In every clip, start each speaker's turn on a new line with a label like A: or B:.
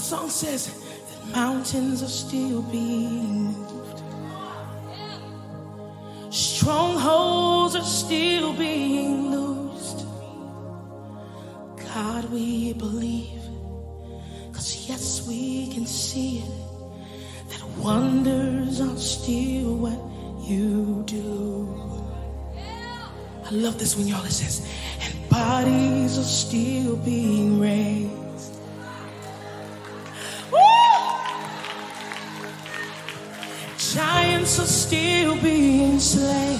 A: song says that mountains are still being moved, strongholds are still being loosed. God, we believe, because yes, we can see it, that wonders are still what you do. I love this when y'all it says, and bodies are still being raised. Giants are still being slain.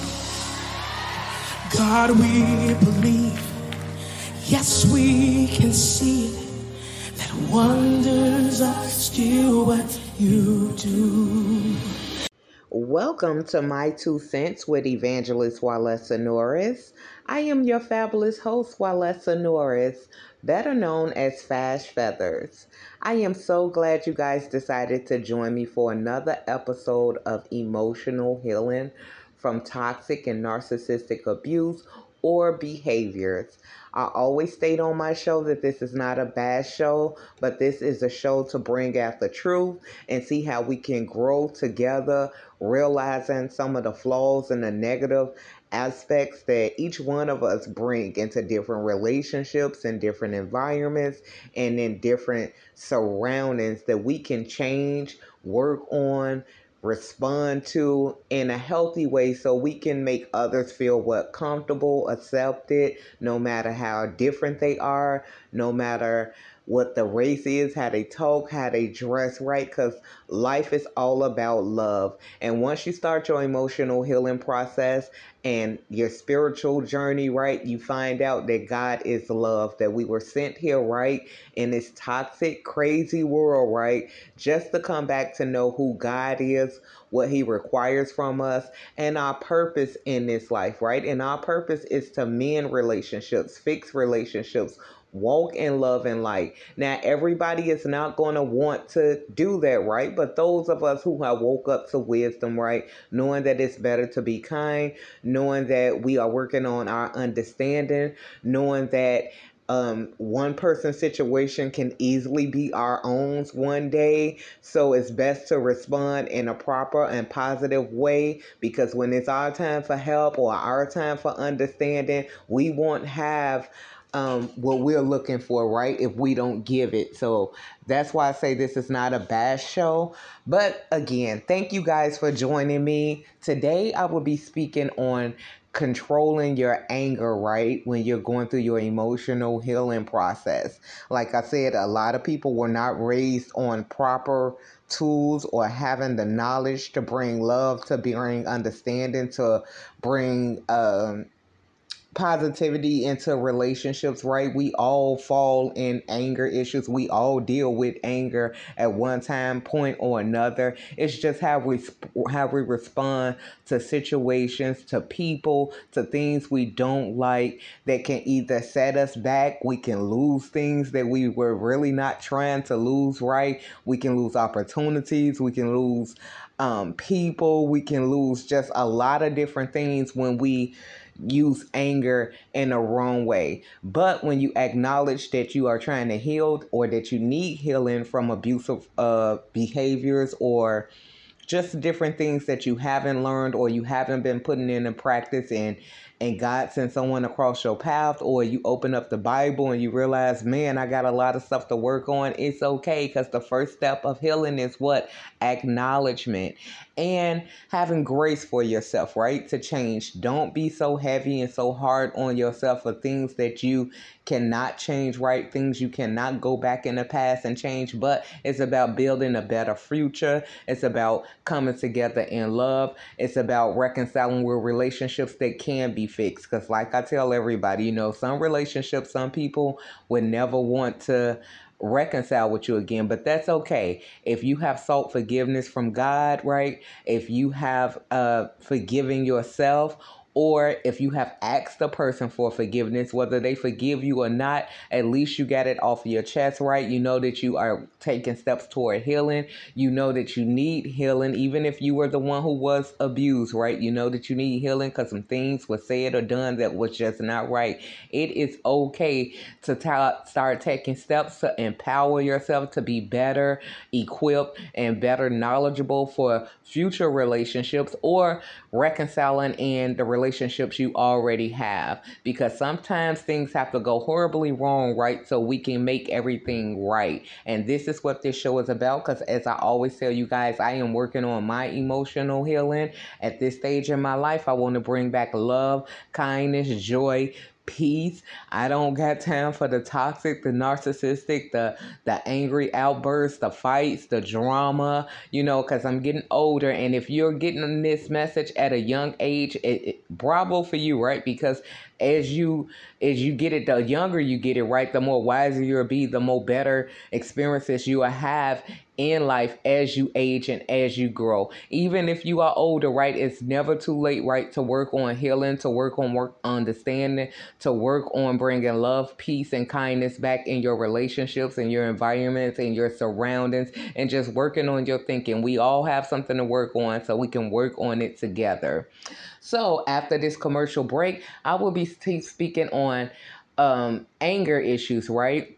A: God, we believe. Yes, we can see. That wonders are still what you do.
B: Welcome to My Two Cents with Evangelist Walesa Norris. I am your fabulous host, Walesa Norris, better known as Fash Feathers. I am so glad you guys decided to join me for another episode of Emotional Healing from Toxic and Narcissistic Abuse or Behaviors. I always state on my show that this is not a bad show, but this is a show to bring out the truth and see how we can grow together, realizing some of the flaws and the negative aspects that each one of us bring into different relationships and different environments and in different surroundings that we can change, work on, respond to in a healthy way so we can make others feel what comfortable, accepted, no matter how different they are, no matter what the race is, how they talk, how they dress, right? Because life is all about love. And once you start your emotional healing process and your spiritual journey, right, you find out that God is love, that we were sent here, right, in this toxic, crazy world, right, just to come back to know who God is, what He requires from us, and our purpose in this life, right? And our purpose is to mend relationships, fix relationships walk in love and light. Now, everybody is not going to want to do that, right? But those of us who have woke up to wisdom, right, knowing that it's better to be kind, knowing that we are working on our understanding, knowing that um, one person's situation can easily be our own one day. So it's best to respond in a proper and positive way because when it's our time for help or our time for understanding, we won't have um, what we're looking for, right? If we don't give it. So that's why I say this is not a bad show. But again, thank you guys for joining me. Today, I will be speaking on controlling your anger, right? When you're going through your emotional healing process. Like I said, a lot of people were not raised on proper tools or having the knowledge to bring love, to bring understanding, to bring um, positivity into relationships, right? We all fall in anger issues. We all deal with anger at one time point or another. It's just how we how we respond to situations, to people, to things we don't like that can either set us back, we can lose things that we were really not trying to lose, right? We can lose opportunities, we can lose um, people, we can lose just a lot of different things when we use anger in a wrong way. But when you acknowledge that you are trying to heal or that you need healing from abusive uh, behaviors or just different things that you haven't learned or you haven't been putting into practice and and God sends someone across your path, or you open up the Bible and you realize, man, I got a lot of stuff to work on, it's okay because the first step of healing is what? Acknowledgement and having grace for yourself, right? To change. Don't be so heavy and so hard on yourself for things that you cannot change, right? Things you cannot go back in the past and change, but it's about building a better future. It's about coming together in love. It's about reconciling with relationships that can be fixed. Because, like I tell everybody, you know, some relationships, some people would never want to reconcile with you again, but that's okay. If you have sought forgiveness from God, right? If you have uh forgiven yourself or if you have asked the person for forgiveness, whether they forgive you or not, at least you got it off of your chest, right? You know that you are taking steps toward healing. You know that you need healing, even if you were the one who was abused, right? You know that you need healing because some things were said or done that was just not right. It is okay to ta- start taking steps to empower yourself to be better equipped and better knowledgeable for future relationships or reconciling in the relationships you already have because sometimes things have to go horribly wrong right so we can make everything right. And this is what this show is about because as i always tell you guys i am working on my emotional healing. At this stage in my life i want to bring back love kindness joy peace. I don't got time for the toxic, the narcissistic, the the angry outbursts, the fights, the drama, you know, cuz I'm getting older and if you're getting this message at a young age, it, it, bravo for you, right? Because as you as you get it, the younger you get it, right, the more wiser you'll be, the more better experiences you will have in life as you age and as you grow. Even if you are older, right, it's never too late, right, to work on healing, to work on work understanding, to work on bringing love, peace, and kindness back in your relationships and your environments and your surroundings, and just working on your thinking. We all have something to work on, so we can work on it together. So after this commercial break, I will be speaking on um, anger issues, right?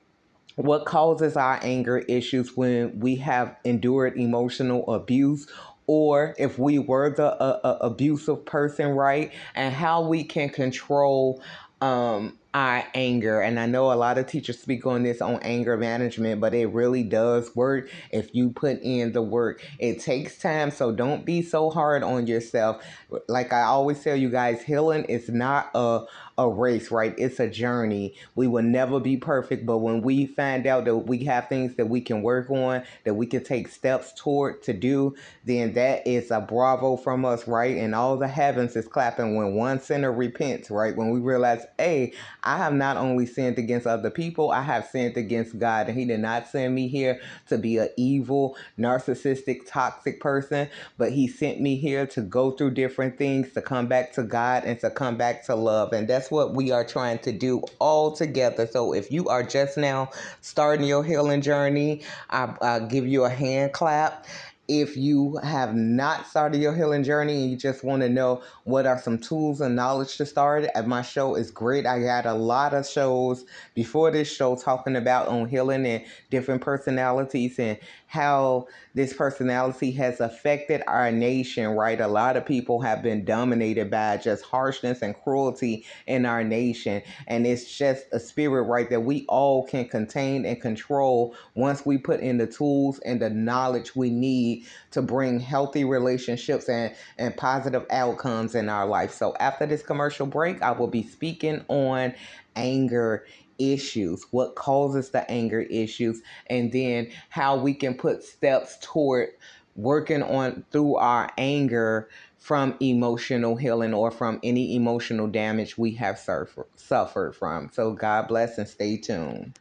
B: What causes our anger issues when we have endured emotional abuse or if we were the uh, abusive person, right? And how we can control um, our anger. And I know a lot of teachers speak on this on anger management, but it really does work if you put in the work. It takes time, so don't be so hard on yourself. Like I always tell you guys, healing is not a a race, right? It's a journey. We will never be perfect, but when we find out that we have things that we can work on, that we can take steps toward to do, then that is a bravo from us, right? And all the heavens is clapping when one sinner repents, right? When we realize, hey, I have not only sinned against other people, I have sinned against God, and He did not send me here to be an evil, narcissistic, toxic person, but He sent me here to go through different things, to come back to God, and to come back to love. And that's what we are trying to do all together. So if you are just now starting your healing journey, I, I give you a hand clap if you have not started your healing journey and you just want to know what are some tools and knowledge to start, my show is great. I had a lot of shows before this show talking about on healing and different personalities and how this personality has affected our nation, right? A lot of people have been dominated by just harshness and cruelty in our nation. And it's just a spirit, right, that we all can contain and control once we put in the tools and the knowledge we need to bring healthy relationships and, and positive outcomes in our life. So after this commercial break, I will be speaking on anger issues, what causes the anger issues, and then how we can put steps toward working on through our anger from emotional healing or from any emotional damage we have suffer, suffered from. So, God bless and stay tuned.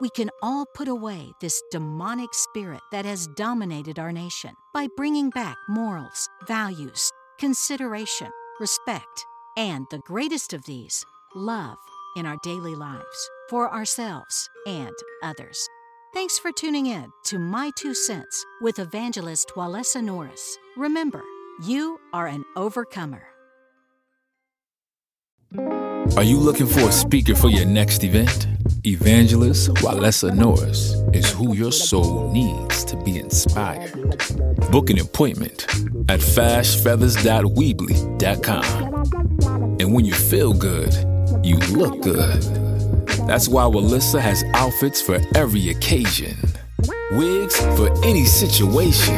C: We can all put away this demonic spirit that has dominated our nation by bringing back morals, values, consideration, respect, and the greatest of these, love in our daily lives for ourselves and others. Thanks for tuning in to My Two Cents with evangelist Walesa Norris. Remember, you are an overcomer.
D: Are you looking for a speaker for your next event? Evangelist Walesa Norris is who your soul needs to be inspired. Book an appointment at fastfeathers.weebly.com. And when you feel good, you look good. That's why Walesa has outfits for every occasion, wigs for any situation,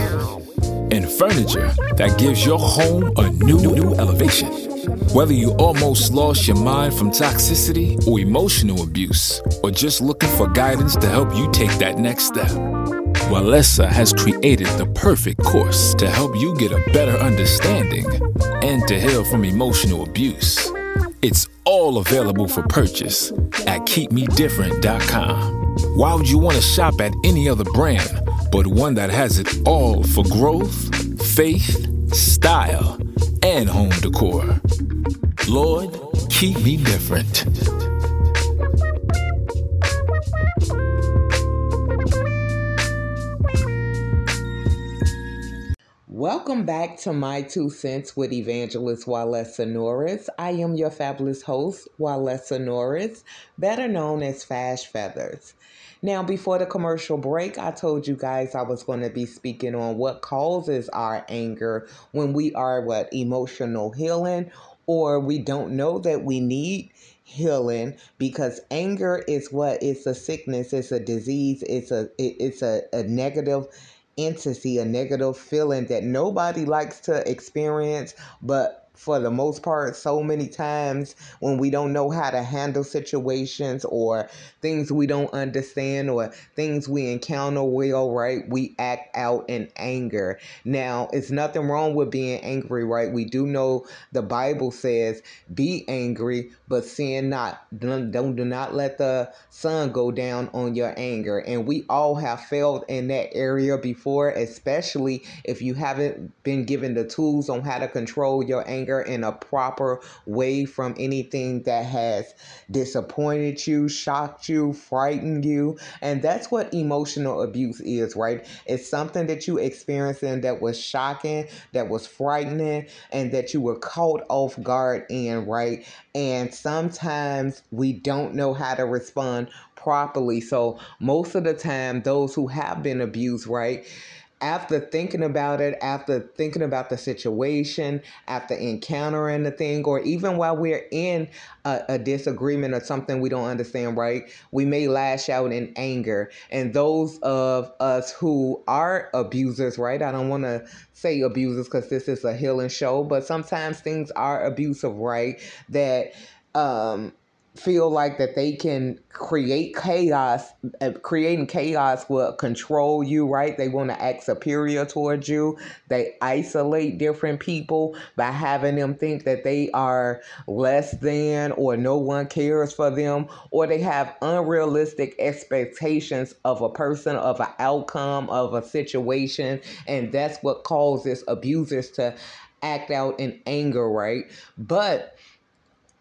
D: and furniture that gives your home a new, new elevation. Whether you almost lost your mind from toxicity or emotional abuse, or just looking for guidance to help you take that next step, Walesa has created the perfect course to help you get a better understanding and to heal from emotional abuse. It's all available for purchase at keepmedifferent.com. Why would you want to shop at any other brand but one that has it all for growth, faith, style, and home decor. Lord, keep me different.
B: Welcome back to My Two Cents with Evangelist Walesa Norris. I am your fabulous host, Walesa Norris, better known as Fash Feathers. Now, before the commercial break, I told you guys I was going to be speaking on what causes our anger when we are what emotional healing or we don't know that we need healing because anger is what it's a sickness it's a disease it's a it's a, a negative entity, a negative feeling that nobody likes to experience, but for the most part so many times when we don't know how to handle situations or things we don't understand or things we encounter well right we act out in anger. Now it's nothing wrong with being angry right? We do know the bible says be angry but sin not don't, don't do not let the sun go down on your anger and we all have failed in that area before especially if you haven't been given the tools on how to control your anger in a proper way from anything that has disappointed you, shocked you, frightened you. And that's what emotional abuse is, right? It's something that you experienced in that was shocking, that was frightening, and that you were caught off guard in, right? And sometimes we don't know how to respond properly. So, most of the time, those who have been abused, right? After thinking about it, after thinking about the situation, after encountering the thing, or even while we're in a, a, disagreement or something we don't understand, right? We may lash out in anger. And those of us who are abusers, right? I don't want to say abusers because this is a healing show, but sometimes things are abusive, right? That um feel like that they can create chaos uh, creating chaos will control you right? They want to act superior towards you. They isolate different people by having them think that they are less than or no one cares for them or they have unrealistic expectations of a person of an outcome of a situation and that's what causes abusers to act out in anger right? But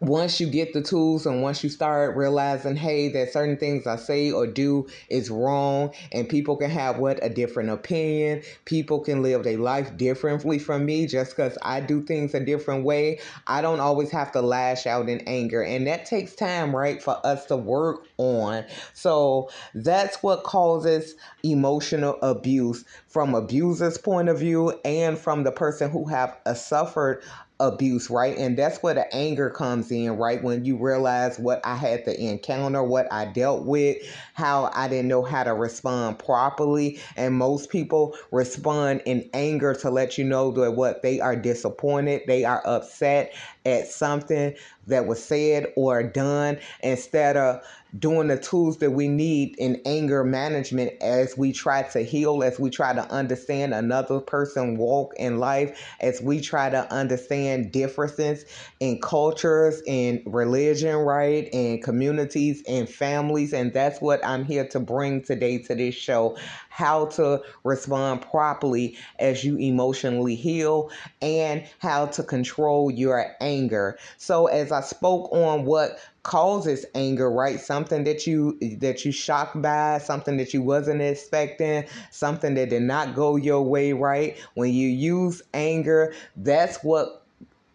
B: once you get the tools and once you start realizing, hey, that certain things I say or do is wrong, and people can have what a different opinion, people can live their life differently from me just because I do things a different way. I don't always have to lash out in anger, and that takes time, right, for us to work on. So that's what causes emotional abuse from abuser's point of view and from the person who have uh, suffered abuse, right? And that's where the anger comes in, right? When you realize what I had to encounter, what I dealt with, how I didn't know how to respond properly. And most people respond in anger to let you know that what they are disappointed, they are upset at something that was said or done instead of doing the tools that we need in anger management as we try to heal, as we try to understand another person walk in life, as we try to understand differences in cultures, in religion, right, in communities, and families. And that's what I'm here to bring today to this show how to respond properly as you emotionally heal and how to control your anger. So as I spoke on what causes anger right? Something that you that you shocked by something that you wasn't expecting something that did not go your way right? When you use anger that's what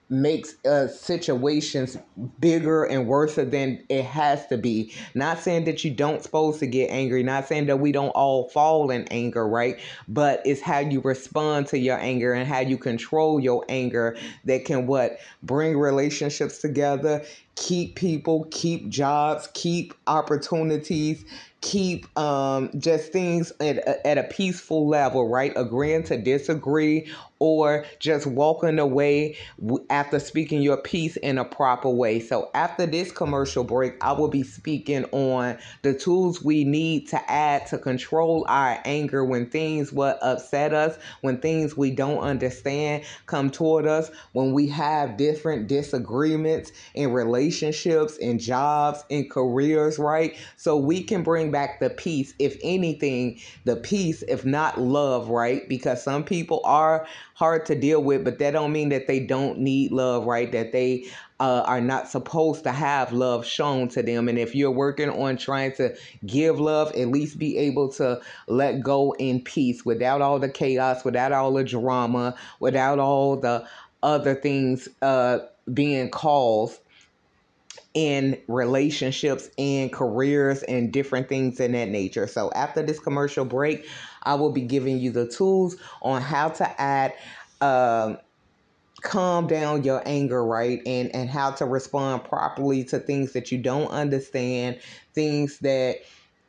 B: makes uh, situations bigger and worse than it has to be. Not saying that you don't supposed to get angry, not saying that we don't all fall in anger, right? But it's how you respond to your anger and how you control your anger that can what bring relationships together, keep people, keep jobs, keep opportunities, keep um, just things at, at a peaceful level, right? Agreeing to disagree or just walking away after speaking your piece in a proper way. So, after this commercial break, I will be speaking on the tools we need to add to control our anger when things will upset us, when things we don't understand come toward us, when we have different disagreements in relationships, in jobs, in careers, right? So, we can bring back the peace. If anything, the peace, if not love, right? Because some people are hard to deal with, but that don't mean that they don't need love, right? That they uh, are not supposed to have love shown to them. And if you're working on trying to give love, at least be able to let go in peace without all the chaos, without all the drama, without all the other things uh, being caused in relationships and careers and different things in that nature. So after this commercial break, I will be giving you the tools on how to add um, calm down your anger, right? And and how to respond properly to things that you don't understand, things that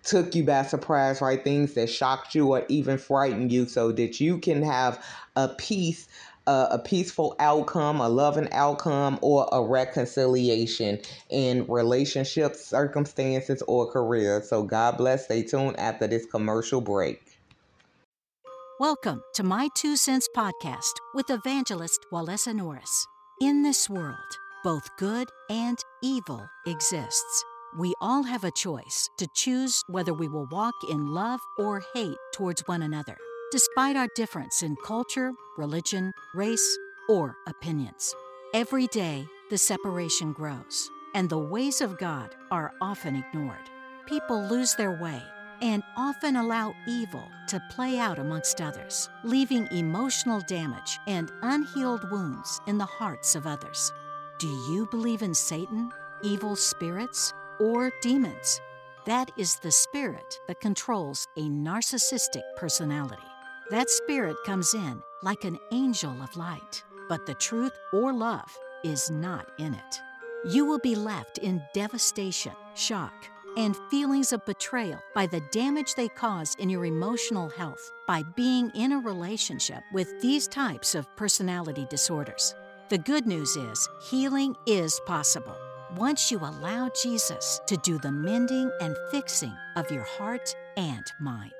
B: took you by surprise, right? Things that shocked you or even frightened you so that you can have a peace uh, a peaceful outcome, a loving outcome, or a reconciliation in relationships, circumstances, or career. So, God bless. Stay tuned after this commercial break.
C: Welcome to My Two Cents podcast with evangelist Walesa Norris. In this world, both good and evil exists. We all have a choice to choose whether we will walk in love or hate towards one another, despite our difference in culture, religion, race, or opinions. Every day, the separation grows, and the ways of God are often ignored. People lose their way and often allow evil to play out amongst others, leaving emotional damage and unhealed wounds in the hearts of others. Do you believe in Satan, evil spirits, or demons? That is the spirit that controls a narcissistic personality. That spirit comes in like an angel of light, but the truth or love is not in it. You will be left in devastation, shock, and feelings of betrayal by the damage they cause in your emotional health by being in a relationship with these types of personality disorders. The good news is healing is possible once you allow Jesus to do the mending and fixing of your heart and mind.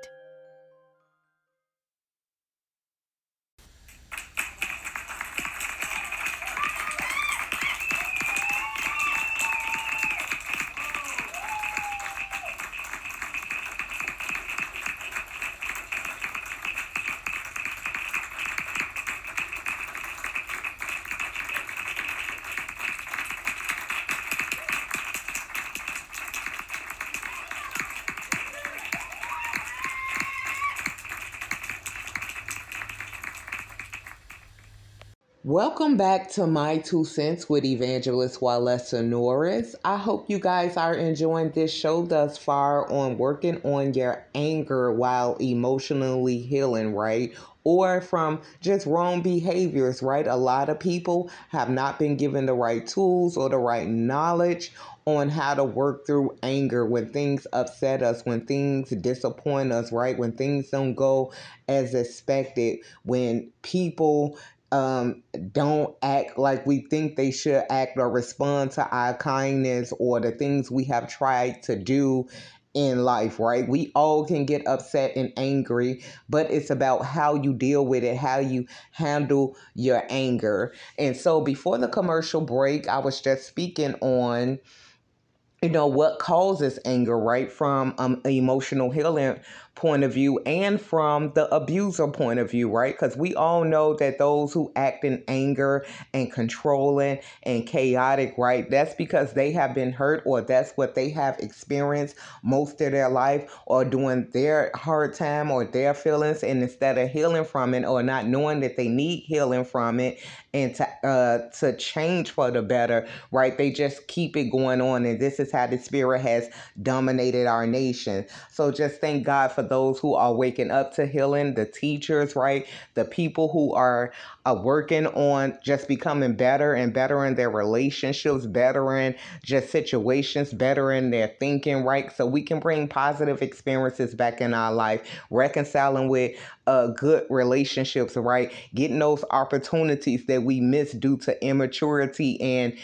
B: Welcome back to My Two Cents with Evangelist Walesa Norris. I hope you guys are enjoying this show thus far on working on your anger while emotionally healing, right? Or from just wrong behaviors, right? A lot of people have not been given the right tools or the right knowledge on how to work through anger when things upset us, when things disappoint us, right? When things don't go as expected, when people um, don't act like we think they should act or respond to our kindness or the things we have tried to do in life, right? We all can get upset and angry, but it's about how you deal with it, how you handle your anger. And so before the commercial break, I was just speaking on you know what causes anger right from um emotional healing point of view and from the abuser point of view, right? Because we all know that those who act in anger and controlling and chaotic, right? That's because they have been hurt or that's what they have experienced most of their life or doing their hard time or their feelings. And instead of healing from it or not knowing that they need healing from it and to uh to change for the better, right? They just keep it going on. And this is how the spirit has dominated our nation. So just thank God for those who are waking up to healing, the teachers, right? The people who are uh, working on just becoming better and better in their relationships, better in just situations, better in their thinking, right? So we can bring positive experiences back in our life, reconciling with uh, good relationships, right? Getting those opportunities that we miss due to immaturity and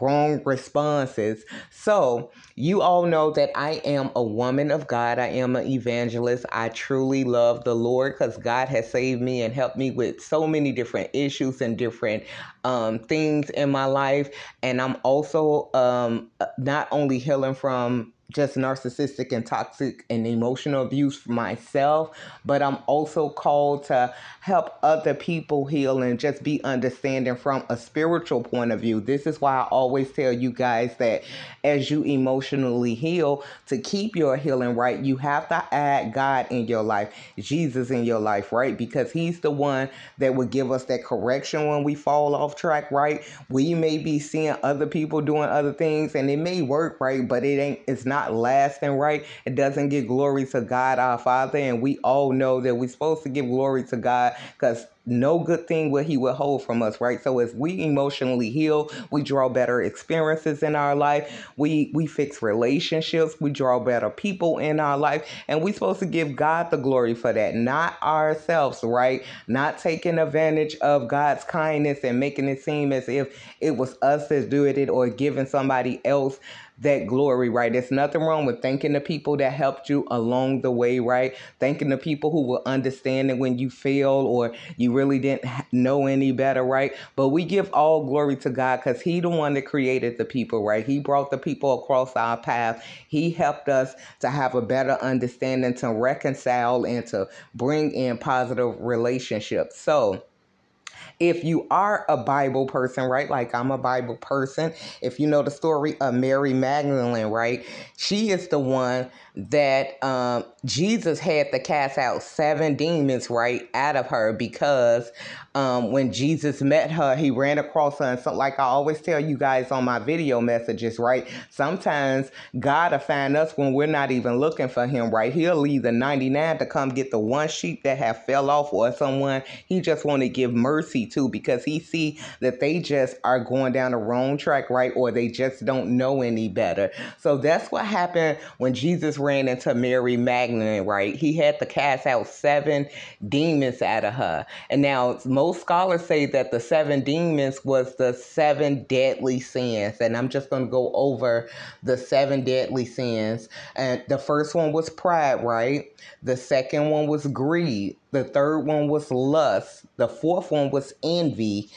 B: wrong responses. So, you all know that I am a woman of God. I am an evangelist. I truly love the Lord because God has saved me and helped me with so many different issues and different um, things in my life. And I'm also um, not only healing from just narcissistic and toxic and emotional abuse for myself, but I'm also called to help other people heal and just be understanding from a spiritual point of view. This is why I always tell you guys that as you emotionally heal, to keep your healing right, you have to add God in your life, Jesus in your life, right? Because He's the one that would give us that correction when we fall off track, right? We may be seeing other people doing other things and it may work, right? But it ain't, it's not not lasting right, it doesn't give glory to God our Father. And we all know that we're supposed to give glory to God because no good thing will he withhold from us right? So as we emotionally heal we draw better experiences in our life. We we fix relationships. We draw better people in our life and we're supposed to give god the glory for that not ourselves right? Not taking advantage of god's kindness and making it seem as if it was us that's doing it or giving somebody else that glory, right? There's nothing wrong with thanking the people that helped you along the way, right? Thanking the people who will understand it when you fail or you really didn't know any better, right? But we give all glory to God because He the one that created the people, right? He brought the people across our path. He helped us to have a better understanding, to reconcile, and to bring in positive relationships. So, if you are a Bible person, right? Like I'm a Bible person. If you know the story of Mary Magdalene, right? She is the one that um, Jesus had to cast out seven demons right out of her because um, when Jesus met her, he ran across her. And so, like I always tell you guys on my video messages, right? Sometimes God will find us when we're not even looking for him, right? He'll leave the 99 to come get the one sheep that have fell off or someone he just want to give mercy to because he see that they just are going down the wrong track, right? Or they just don't know any better. So that's what happened when Jesus ran into Mary Magdalene, right? He had to cast out seven demons out of her. And now most scholars say that the seven demons was the seven deadly sins. And I'm just going to go over the seven deadly sins. And the first one was pride, right? The second one was greed. The third one was lust. The fourth one was envy.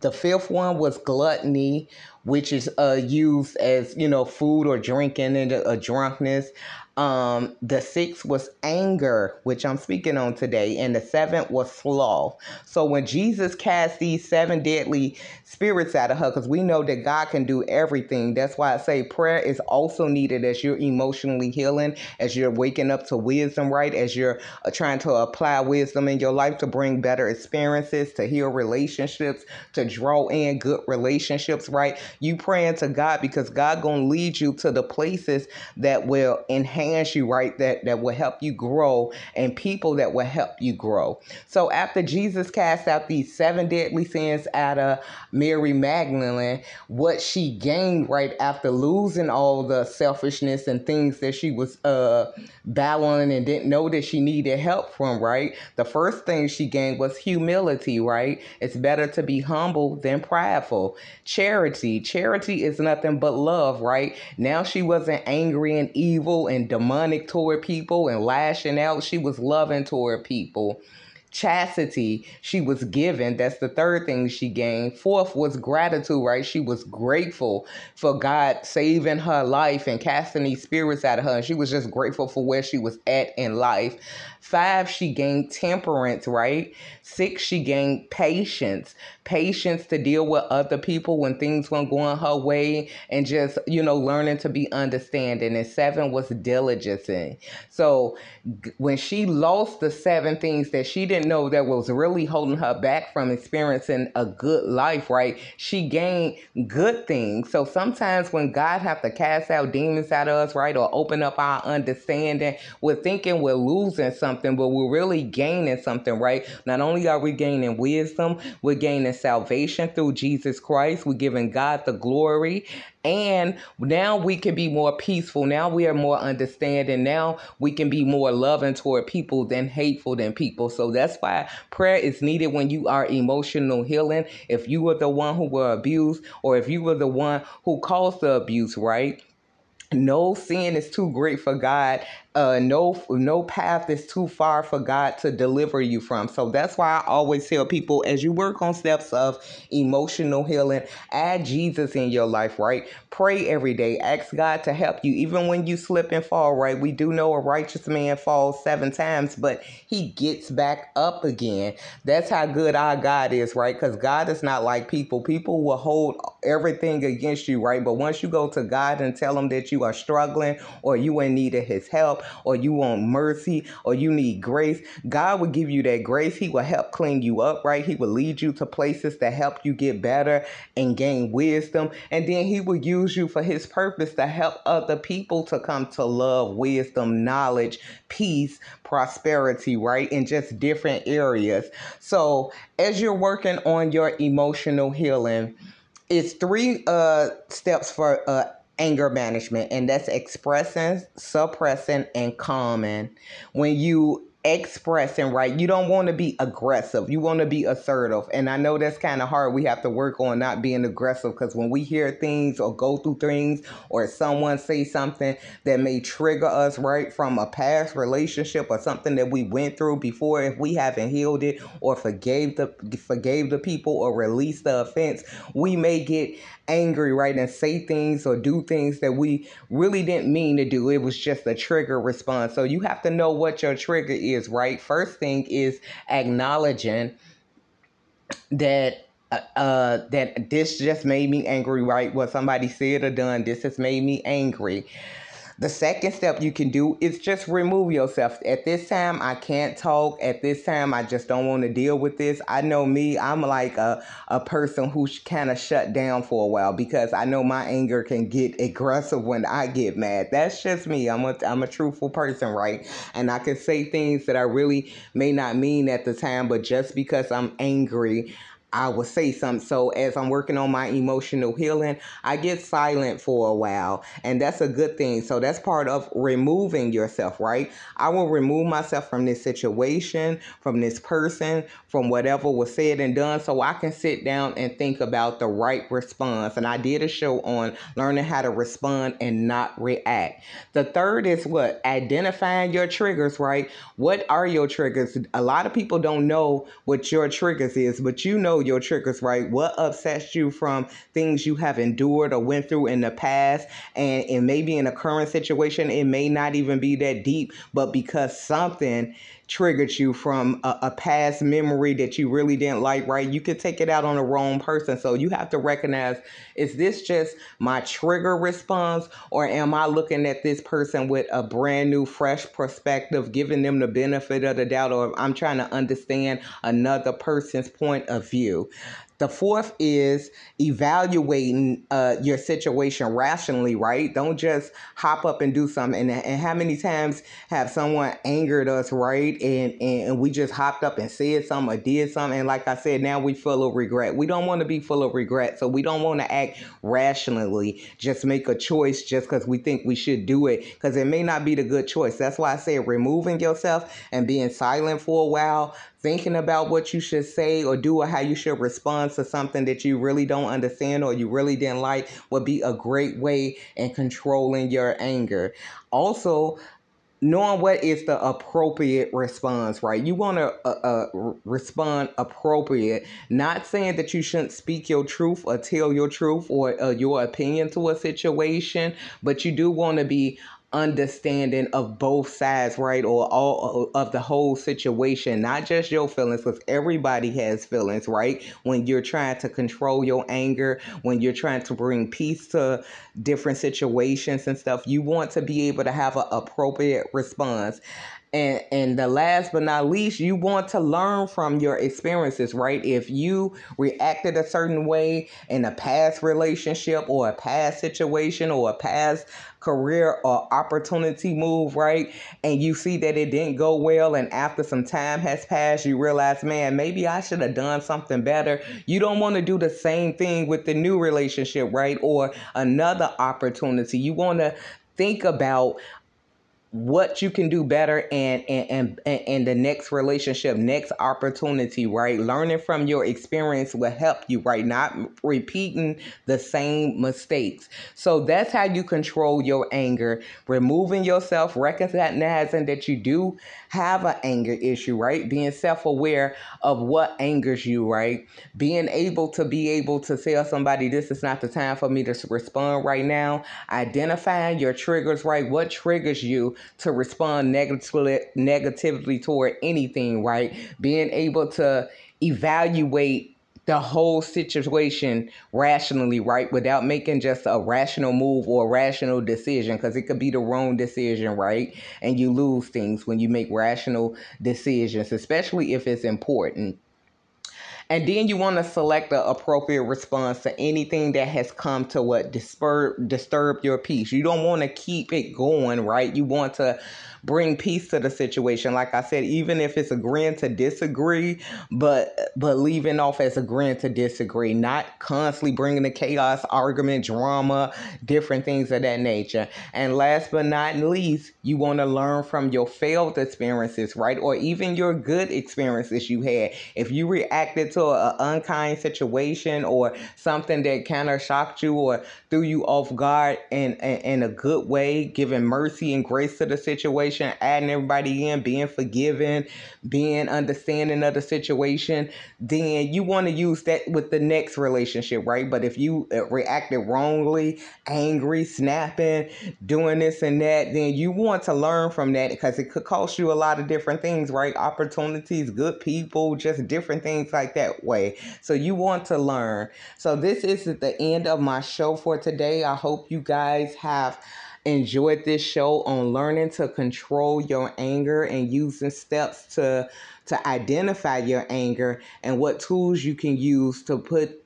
B: The fifth one was gluttony, which is uh, used as you know food or drinking and a, drunkenness. Um, the sixth was anger, which I'm speaking on today, and the seventh was sloth. So when Jesus cast these seven deadly spirits out of her, because we know that God can do everything. That's why I say prayer is also needed as you're emotionally healing, as you're waking up to wisdom, right? As you're uh, trying to apply wisdom in your life to bring better experiences, to heal relationships, to draw in good relationships, right? You praying to God because God gonna lead you to the places that will enhance you, right? That that will help you grow and people that will help you grow. So after Jesus cast out these seven deadly sins out of Mary Magdalene, what she gained right after losing all the selfishness and things that she was uh battling and didn't know that she needed help from, right? The first thing she gained was humility, right? It's better to be humble than prideful. Charity. Charity is nothing but love, right? Now she wasn't angry and evil and demonic toward people and lashing out. She was loving toward people chastity she was given. That's the third thing she gained. Fourth was gratitude, right? She was grateful for God saving her life and casting these spirits out of her. And she was just grateful for where she was at in life. Five, she gained temperance, right? Six, she gained patience. Patience to deal with other people when things weren't going her way and just, you know, learning to be understanding. And seven was diligence. So when she lost the seven things that she didn't know that was really holding her back from experiencing a good life, right? She gained good things. So sometimes when God have to cast out demons out of us, right, or open up our understanding, we're thinking we're losing something, but we're really gaining something, right? Not only are we gaining wisdom, we're gaining salvation through Jesus Christ. We're giving God the glory and now we can be more peaceful. Now we are more understanding. Now we can be more loving toward people than hateful than people. So that's why prayer is needed when you are emotional healing. If you were the one who were abused, or if you were the one who caused the abuse, right? No sin is too great for God uh, no no path is too far for God to deliver you from. So that's why I always tell people as you work on steps of emotional healing, add Jesus in your life, right? Pray every day. Ask God to help you, even when you slip and fall, right? We do know a righteous man falls seven times, but he gets back up again. That's how good our God is, right? Because God is not like people. People will hold everything against you, right? But once you go to God and tell him that you are struggling or you in need of his help or you want mercy or you need grace, God will give you that grace. He will help clean you up, right? He will lead you to places to help you get better and gain wisdom. And then he will use use you for his purpose to help other people to come to love, wisdom, knowledge, peace, prosperity, right? In just different areas. So, as you're working on your emotional healing, it's three uh steps for uh anger management and that's expressing suppressing and calming. When you expressing right you don't want to be aggressive you want to be assertive and i know that's kind of hard we have to work on not being aggressive because when we hear things or go through things or someone say something that may trigger us right from a past relationship or something that we went through before if we haven't healed it or forgave the forgave the people or released the offense we may get angry, right, and say things or do things that we really didn't mean to do. It was just a trigger response. So you have to know what your trigger is, right? First thing is acknowledging that uh, uh, that this just made me angry, right? What somebody said or done, this has made me angry. The second step you can do is just remove yourself. At this time, I can't talk. At this time, I just don't want to deal with this. I know me, I'm like a, a person who kind of shut down for a while because I know my anger can get aggressive when I get mad. That's just me. I'm a, I'm a truthful person, right? And I can say things that I really may not mean at the time, but just because I'm angry, I will say something. So as I'm working on my emotional healing, I get silent for a while, and that's a good thing. So that's part of removing yourself, right? I will remove myself from this situation, from this person, from whatever was said and done, so I can sit down and think about the right response. And I did a show on learning how to respond and not react. The third is what? Identifying your triggers, right? What are your triggers? A lot of people don't know what your triggers is, but you know your triggers, right? What upsets you from things you have endured or went through in the past, and, and maybe in a current situation, it may not even be that deep, but because something triggered you from a, a, past memory that you really didn't like, right? You could take it out on the wrong person. So you have to recognize is this just my trigger response, or am I looking at this person with a brand new, fresh perspective, giving them the benefit of the doubt, or I'm trying to understand another person's point of view? The fourth is evaluating uh, your situation rationally, right? Don't just hop up and do something. And, and how many times have someone angered us, right? And, and we just hopped up and said something or did something. And like I said, now we full of regret. We don't want to be full of regret. So we don't want to act rationally, just make a choice just because we think we should do it, because it may not be the good choice. That's why I say removing yourself and being silent for a while thinking about what you should say or do or how you should respond to something that you really don't understand or you really didn't like would be a great way in controlling your anger. Also, knowing what is the appropriate response, right? You want to uh, uh, respond appropriate, not saying that you shouldn't speak your truth or tell your truth or uh, your opinion to a situation, but you do want to be understanding of both sides, right? Or all of the whole situation, not just your feelings, because everybody has feelings, right? When you're trying to control your anger, when you're trying to bring peace to different situations and stuff, you want to be able to have an appropriate response. And and the last but not least, you want to learn from your experiences, right? If you reacted a certain way in a past relationship or a past situation or a past career or opportunity move, right? And you see that it didn't go well, and after some time has passed, you realize, man, maybe I should have done something better. You don't want to do the same thing with the new relationship, right? Or another opportunity. You want to think about what you can do better and and and and the next relationship next opportunity right? Learning from your experience will help you right? Not repeating the same mistakes. So that's how you control your anger. Removing yourself recognizing that you do have an anger issue right? Being self-aware of what angers you right? Being able to be able to tell somebody this is not the time for me to respond right now. Identifying your triggers right? What triggers you to respond negatively negatively toward anything, right? Being able to evaluate the whole situation rationally, right? Without making just a rational move or a rational decision, because it could be the wrong decision, right? And you lose things when you make rational decisions, especially if it's important. And then you want to select the appropriate response to anything that has come to what disturb disturb your peace. You don't want to keep it going, right? You want to bring peace to the situation. Like I said, even if it's agreeing to disagree, but but leaving off as agreeing to disagree, not constantly bringing the chaos, argument, drama, different things of that nature. And last but not least, you want to learn from your failed experiences, right? Or even your good experiences you had. If you reacted to an unkind situation or something that kind of shocked you or threw you off guard in, in, in a good way, giving mercy and grace to the situation adding everybody in, being forgiving, being understanding of the situation, then you want to use that with the next relationship, right? But if you uh, reacted wrongly, angry, snapping, doing this and that, then you want to learn from that because it could cost you a lot of different things, right? Opportunities, good people, just different things like that way. So you want to learn. So this is the end of my show for today. I hope you guys have enjoyed this show on learning to control your anger and using steps to to identify your anger and what tools you can use to put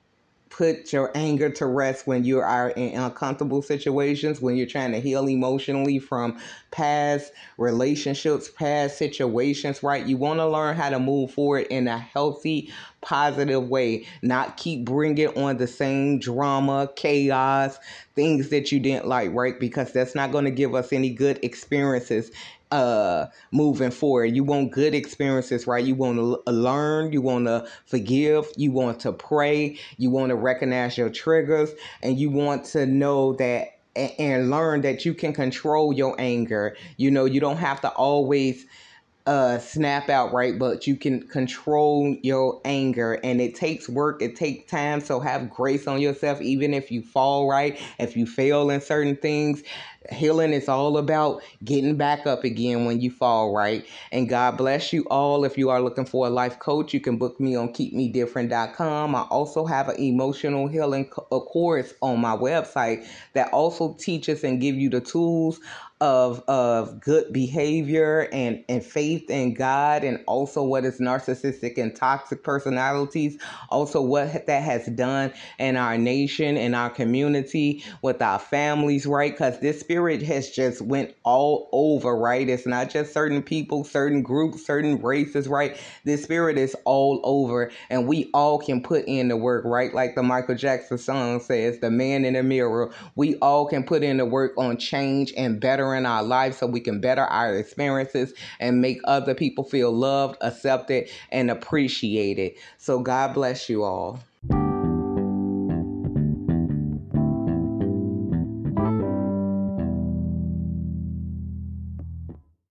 B: put your anger to rest when you are in uncomfortable situations, when you're trying to heal emotionally from past relationships, past situations, right? You want to learn how to move forward in a healthy, positive way, not keep bringing on the same drama, chaos, things that you didn't like, right? Because that's not going to give us any good experiences uh moving forward you want good experiences right you want to learn you want to forgive you want to pray you want to recognize your triggers and you want to know that and learn that you can control your anger you know you don't have to always uh, snap out right, but you can control your anger and it takes work, it takes time. So have grace on yourself, even if you fall right, if you fail in certain things. Healing is all about getting back up again when you fall, right? And God bless you all. If you are looking for a life coach, you can book me on keepmedifferent.com. I also have an emotional healing course on my website that also teaches and give you the tools of of good behavior and and faith in God and also what is narcissistic and toxic personalities also what that has done in our nation in our community with our families right? Cuz this spirit has just went all over right? It's not just certain people certain groups certain races right? This spirit is all over and we all can put in the work right? Like the Michael Jackson song says the man in the mirror. We all can put in the work on change and better in our lives so we can better our experiences and make other people feel loved, accepted, and appreciated. So God bless you all.